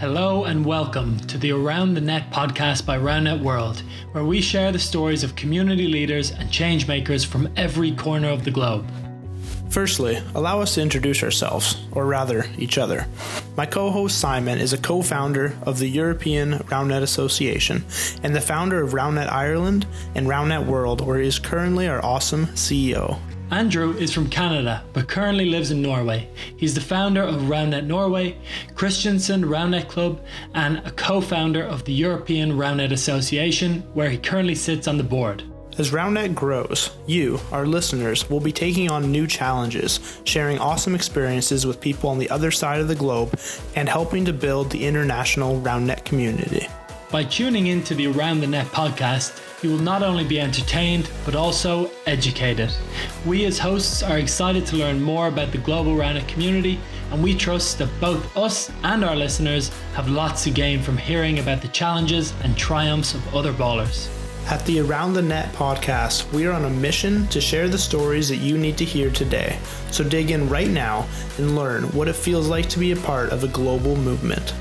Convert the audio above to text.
Hello and welcome to the Around the Net podcast by RoundNet World, where we share the stories of community leaders and change makers from every corner of the globe. Firstly, allow us to introduce ourselves, or rather, each other. My co host Simon is a co founder of the European RoundNet Association and the founder of RoundNet Ireland and RoundNet World, where he is currently our awesome CEO. Andrew is from Canada but currently lives in Norway. He's the founder of RoundNet Norway, Kristiansand RoundNet Club, and a co founder of the European RoundNet Association, where he currently sits on the board. As RoundNet grows, you, our listeners, will be taking on new challenges, sharing awesome experiences with people on the other side of the globe, and helping to build the international RoundNet community. By tuning in to the Around the Net podcast, you will not only be entertained, but also educated. We, as hosts, are excited to learn more about the global RoundNet community, and we trust that both us and our listeners have lots to gain from hearing about the challenges and triumphs of other ballers. At the Around the Net podcast, we are on a mission to share the stories that you need to hear today. So dig in right now and learn what it feels like to be a part of a global movement.